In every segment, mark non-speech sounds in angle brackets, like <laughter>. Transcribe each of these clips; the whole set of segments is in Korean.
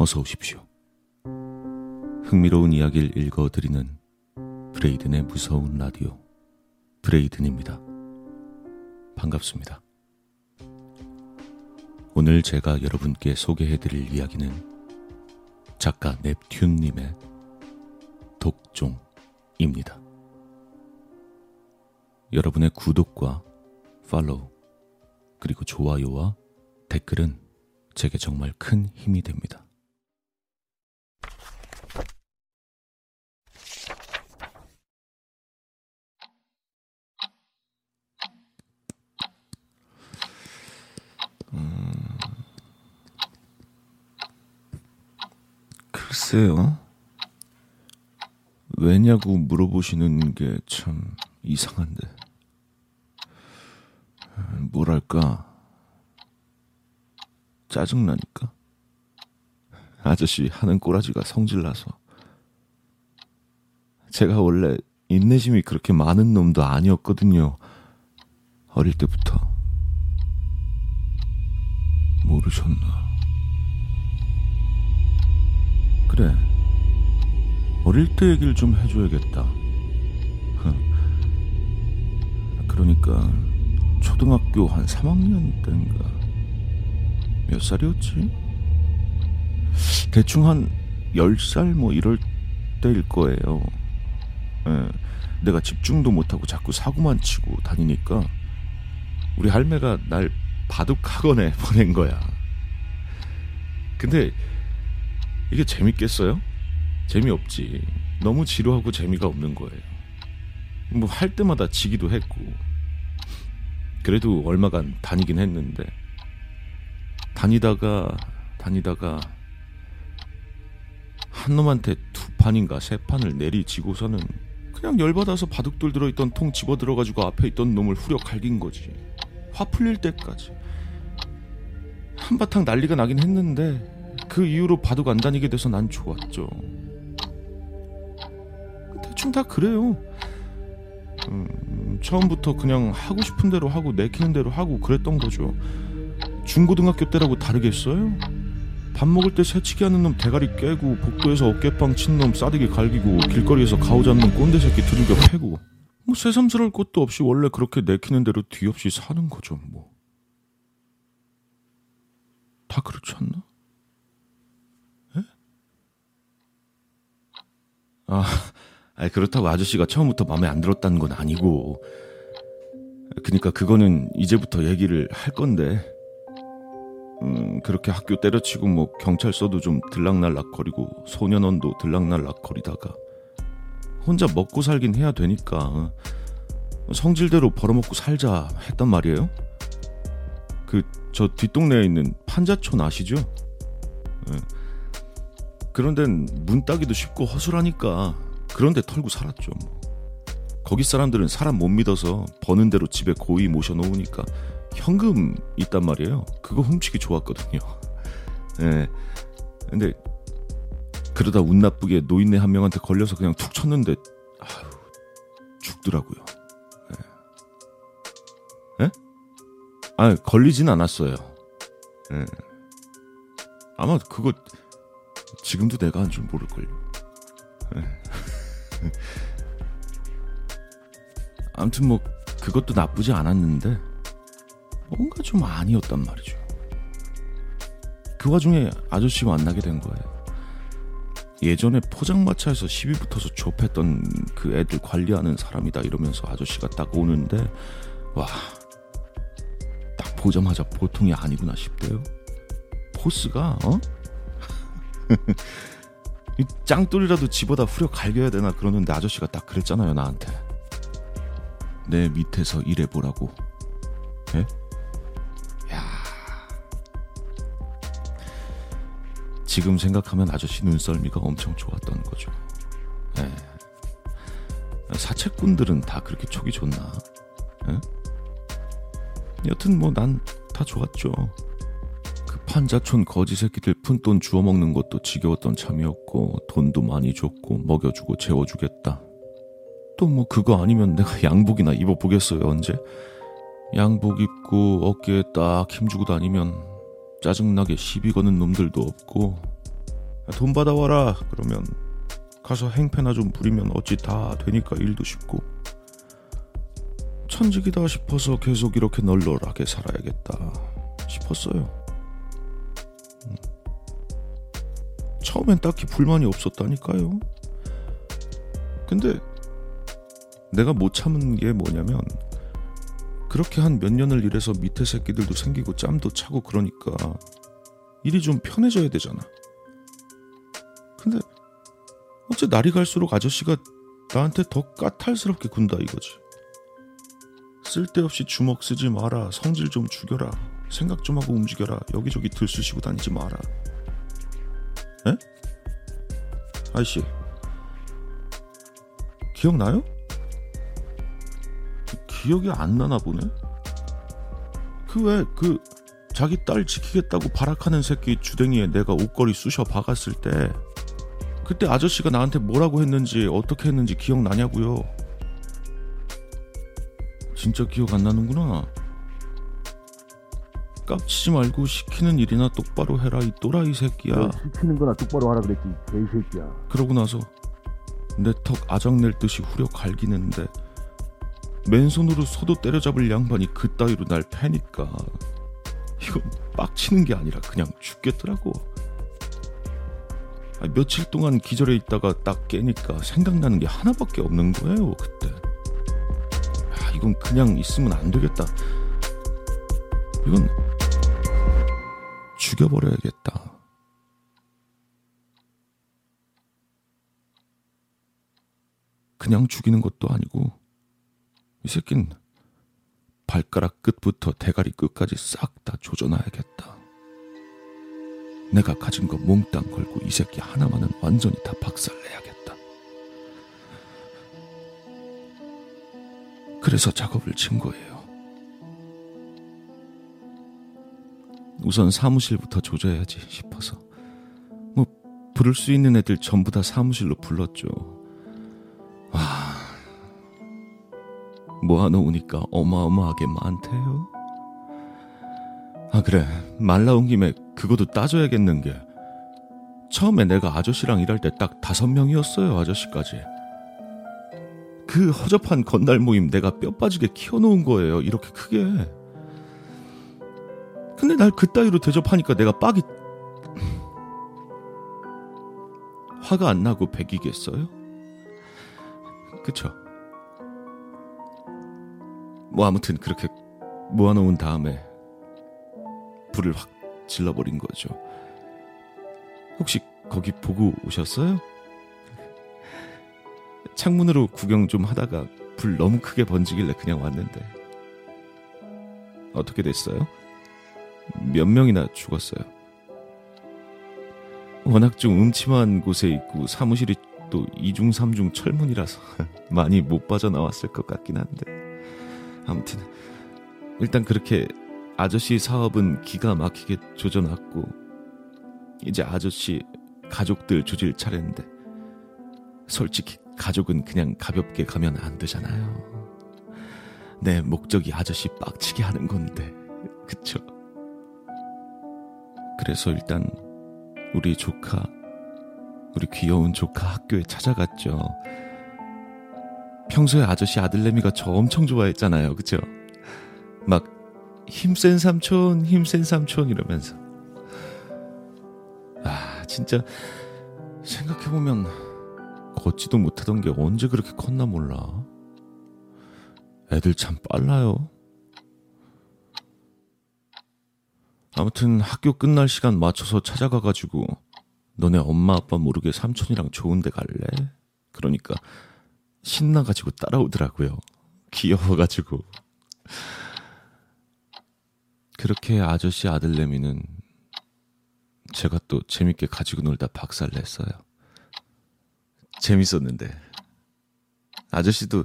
어서 오십시오. 흥미로운 이야기를 읽어드리는 브레이든의 무서운 라디오 브레이든입니다. 반갑습니다. 오늘 제가 여러분께 소개해드릴 이야기는 작가 넵튠님의 독종입니다. 여러분의 구독과 팔로우 그리고 좋아요와 댓글은 제게 정말 큰 힘이 됩니다. 음, 글쎄요. 왜냐고 물어보시는 게 참 이상한데. 뭐랄까. 짜증나니까. 아저씨 하는 꼬라지가 성질나서. 제가 원래 인내심이 그렇게 많은 놈도 아니었거든요. 어릴 때부터. 모르셨나. 그래. 어릴 때 얘기를 좀 해줘야겠다. 그러니까 초등학교 한 3학년 때인가 몇 살이었지? 대충 한 10살 뭐 이럴 때일 거예요. 예, 내가 집중도 못하고 자꾸 사고만 치고 다니니까 우리 할매가 날 바둑 학원에 <laughs> 보낸 거야. 근데 이게 재밌겠어요? 재미없지. 너무 지루하고 재미가 없는 거예요. 뭐 할 때마다 지기도 했고. 그래도 얼마간 다니긴 했는데 다니다가 다니다가 한 놈한테 두 판인가 세 판을 내리지고서는 그냥 열받아서 바둑돌 들어있던 통 집어 들어가지고 앞에 있던 놈을 후려 갈긴 거지. 화 풀릴 때까지. 한바탕 난리가 나긴 했는데 그 이후로 바둑 안 다니게 돼서 난 좋았죠. 대충 다 그래요. 음, 처음부터 그냥 하고 싶은 대로 하고 내키는 대로 하고 그랬던 거죠. 중고등학교 때라고 다르겠어요? 밥 먹을 때 새치기 하는 놈 대가리 깨고 복도에서 어깨빵 친 놈 싸대기 갈기고 길거리에서 가오 잡는 꼰대 새끼 두들겨 패고 뭐 새삼스러울 것도 없이 원래 그렇게 내키는 대로 뒤없이 사는 거죠 뭐. 다 그렇지 않나? 아, 그렇다고 아저씨가 처음부터 마음에 안 들었다는 건 아니고 그니까 그거는 이제부터 얘기를 할 건데 음, 그렇게 학교 때려치고 뭐 경찰서도 좀 들락날락 거리고 소년원도 들락날락 거리다가 혼자 먹고 살긴 해야 되니까 성질대로 벌어먹고 살자 했단 말이에요. 그 저 뒷동네에 있는 판자촌 아시죠? 예. 그런 데는 문 따기도 쉽고 허술하니까 그런 데 털고 살았죠. 뭐. 거기 사람들은 사람 못 믿어서 버는 대로 집에 고이 모셔놓으니까 현금 있단 말이에요. 그거 훔치기 좋았거든요. <laughs> 예. 근데 그러다 운 나쁘게 노인네 한 명한테 걸려서 그냥 툭 쳤는데 아유, 죽더라고요. 예? 예? 아, 걸리진 않았어요. 예. 아마 그거 지금도 내가 한 줄 모를걸요. 예. 아무튼 뭐 그것도 나쁘지 않았는데 뭔가 좀 아니었단 말이죠. 그 와중에 아저씨와 만나게 된 거예요. 예전에 포장마차에서 시비 붙어서 좁혔던 그 애들 관리하는 사람이다 이러면서 아저씨가 딱 오는데 와 딱 보자마자 보통이 아니구나 싶대요. 포스가 어? 이 짱돌이라도 집어다 후려 갈겨야 되나 그러는데 아저씨가 딱 그랬잖아요 나한테. 내 밑에서 일해보라고. 예? 야. 지금 생각하면 아저씨 눈썰미가 엄청 좋았던 거죠. 예. 사채꾼들은 다 그렇게 촉이 좋나? 예? 여튼 뭐 난 다 좋았죠. 그 판자촌 거지 새끼들 푼돈 주워 먹는 것도 지겨웠던 참이었고 돈도 많이 줬고 먹여주고 재워주겠다. 또 뭐 그거 아니면 내가 양복이나 입어보겠어요 언제? 양복 입고 어깨에 딱 힘주고 다니면 짜증나게 시비 거는 놈들도 없고 돈 받아와라 그러면 가서 행패나 좀 부리면 어찌 다 되니까 일도 쉽고 천직이다 싶어서 계속 이렇게 널널하게 살아야겠다 싶었어요. 음. 처음엔 딱히 불만이 없었다니까요. 근데 내가 못 참은 게 뭐냐면 그렇게 한 몇 년을 일해서 밑에 새끼들도 생기고 짬도 차고 그러니까 일이 좀 편해져야 되잖아. 근데 어째 날이 갈수록 아저씨가 나한테 더 까탈스럽게 군다 이거지. 쓸데없이 주먹 쓰지 마라. 성질 좀 죽여라. 생각 좀 하고 움직여라. 여기저기 들쑤시고 다니지 마라. 에? 아이씨. 기억나요? 기억이 안 나나 보네. 그왜그 자기 딸 지키겠다고 발악하는 새끼 주댕이에 내가 옷걸이 쑤셔 박았을 때 그때 아저씨가 나한테 뭐라고 했는지 어떻게 했는지 기억나냐고요. 진짜 기억 안 나는구나. 깝치지 말고 시키는 일이나 똑바로 해라 이 또라이 새끼야. 시키는 거나 똑바로 하라 그랬지 개새끼야. 그러고 나서 내 턱 아작낼 듯이 후려 갈기는데 맨손으로 소도 때려잡을 양반이 그 따위로 날 패니까 이건 빡치는 게 아니라 그냥 죽겠더라고. 아, 며칠 동안 기절해 있다가 딱 깨니까 생각나는 게 하나밖에 없는 거예요 그때. 아, 이건 그냥 있으면 안 되겠다. 이건 죽여버려야겠다. 그냥 죽이는 것도 아니고 이 새낀 발가락 끝부터 대가리 끝까지 싹 다 조져놔야겠다. 내가 가진 거 몽땅 걸고 이 새끼 하나만은 완전히 다 박살내야겠다. 그래서 작업을 친 거예요. 우선 사무실부터 조져야지 싶어서. 뭐 부를 수 있는 애들 전부 다 사무실로 불렀죠. 와 모아놓으니까 어마어마하게 많대요. 아 그래. 말 나온 김에 그것도 따져야겠는 게. 처음에 내가 아저씨랑 일할 때 딱 다섯 명이었어요 아저씨까지. 그 허접한 건달 모임 내가 뼈 빠지게 키워놓은 거예요 이렇게 크게 근데 날 그따위로 대접하니까 내가 빡이 화가 안 나고 백이겠어요? 그쵸? 뭐 아무튼 그렇게 모아놓은 다음에 불을 확 질러버린 거죠. 혹시 거기 보고 오셨어요? 창문으로 구경 좀 하다가 불 너무 크게 번지길래 그냥 왔는데 어떻게 됐어요? 몇 명이나 죽었어요? 워낙 좀 음침한 곳에 있고 사무실이 또 2중 3중 철문이라서 <laughs> 많이 못 빠져나왔을 것 같긴 한데 아무튼 일단 그렇게 아저씨 사업은 기가 막히게 조져놨고 이제 아저씨 가족들 조질 차례인데 솔직히 가족은 그냥 가볍게 가면 안 되잖아요. 내 목적이 아저씨 빡치게 하는 건데 그쵸? 그래서 일단 우리 조카 우리 귀여운 조카 학교에 찾아갔죠. 평소에 아저씨 아들내미가 저 엄청 좋아했잖아요. 그쵸? 막 힘센 삼촌, 힘센 삼촌 이러면서. 아, 진짜 생각해보면 걷지도 못하던 게 언제 그렇게 컸나 몰라. 애들 참 빨라요. 아무튼 학교 끝날 시간 맞춰서 찾아가가지고 너네 엄마 아빠 모르게 삼촌이랑 좋은데 갈래? 그러니까 신나가지고 따라오더라고요. 귀여워가지고. 그렇게 아저씨 아들내미는 제가 또 재밌게 가지고 놀다 박살 냈어요. 재밌었는데. 아저씨도,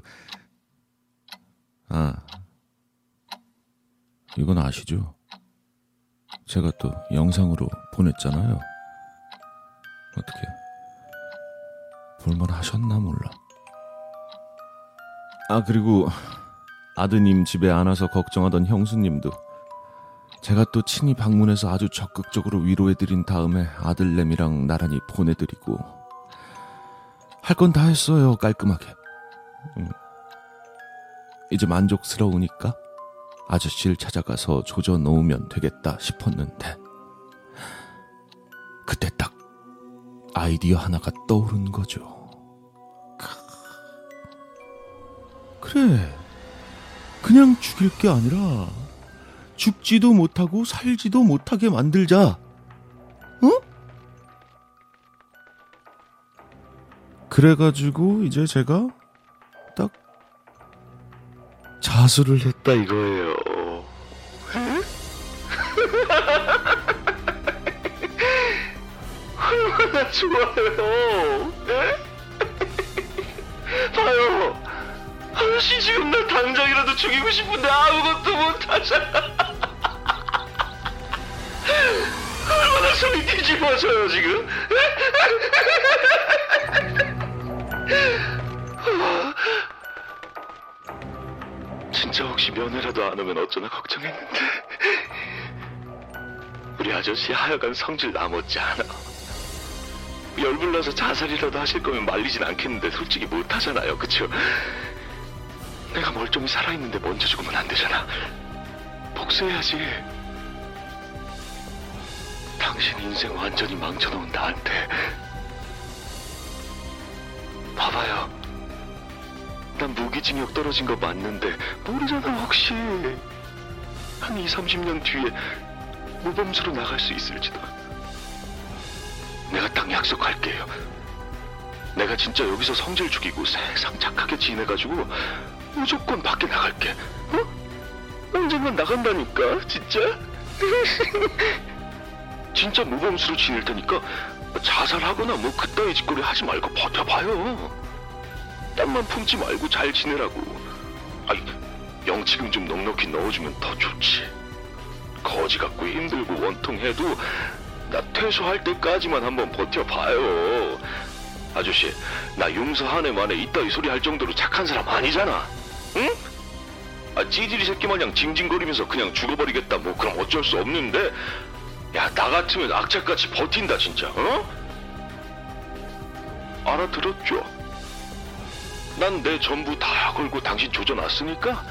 아, 이건 아시죠? 제가 또 영상으로 보냈잖아요. 어떻게, 볼만 하셨나 몰라. 아, 그리고 아드님 집에 안 와서 걱정하던 형수님도 제가 또 친히 방문해서 아주 적극적으로 위로해드린 다음에 아들내미랑 나란히 보내드리고 할 건 다 했어요 깔끔하게 음. 이제 만족스러우니까 아저씨를 찾아가서 조져 놓으면 되겠다 싶었는데 그때 딱 아이디어 하나가 떠오른 거죠. 그래. 그냥 죽일 게 아니라 죽지도 못하고 살지도 못하게 만들자. 어? 그래가지고 이제 제가 딱 자수를 했다 이거예요. 좋아요. 예? <laughs> 봐요. 아저씨 지금 나 당장이라도 죽이고 싶은데 아무것도 못하잖아. <laughs> 얼마나 소리 뒤집어져요 지금. <laughs> 진짜 혹시 면회라도 안 오면 어쩌나 걱정했는데 우리 아저씨 하여간 성질 나 못지 않아. 열불나서 자살이라도 하실 거면 말리진 않겠는데 솔직히 못하잖아요. 그쵸? 내가 멀쩡히 살아있는데 먼저 죽으면 안 되잖아. 복수해야지. 당신 인생 완전히 망쳐놓은 나한테. 봐봐요. 난 무기징역 떨어진 거 맞는데 모르잖아 혹시. 한 2, 30년 뒤에 모범수로 나갈 수 있을지도 딱 약속할게요. 내가 진짜 여기서 성질 죽이고 세상 착하게 지내가지고 무조건 밖에 나갈게. 어? 언젠간 나간다니까, 진짜? <laughs> 진짜 모범수로 지낼 테니까 자살하거나 뭐 그따위 짓거리 하지 말고 버텨봐요. 땀만 품지 말고 잘 지내라고. 아이, 영치금 좀 넉넉히 넣어주면 더 좋지. 거지 갖고 힘들고 원통해도 나 퇴소할 때까지만 한번 버텨봐요. 아저씨, 나 용서 한 해 만에 이따위 소리 할 정도로 착한 사람 아니잖아. 응? 아, 찌질이 새끼 마냥 징징거리면서 그냥 죽어버리겠다. 뭐 그럼 어쩔 수 없는데. 야, 나 같으면 악착같이 버틴다 진짜. 어? 알아들었죠? 난 내 전부 다 걸고 당신 조져놨으니까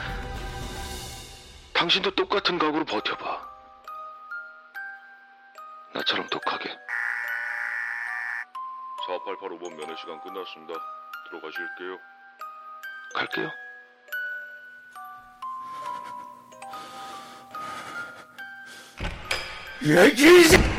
당신도 똑같은 각오로 버텨봐. 나처럼 독하게. 4885번 면회 시간 끝났습니다. 들어가실게요. 갈게요. 야, 이 새끼!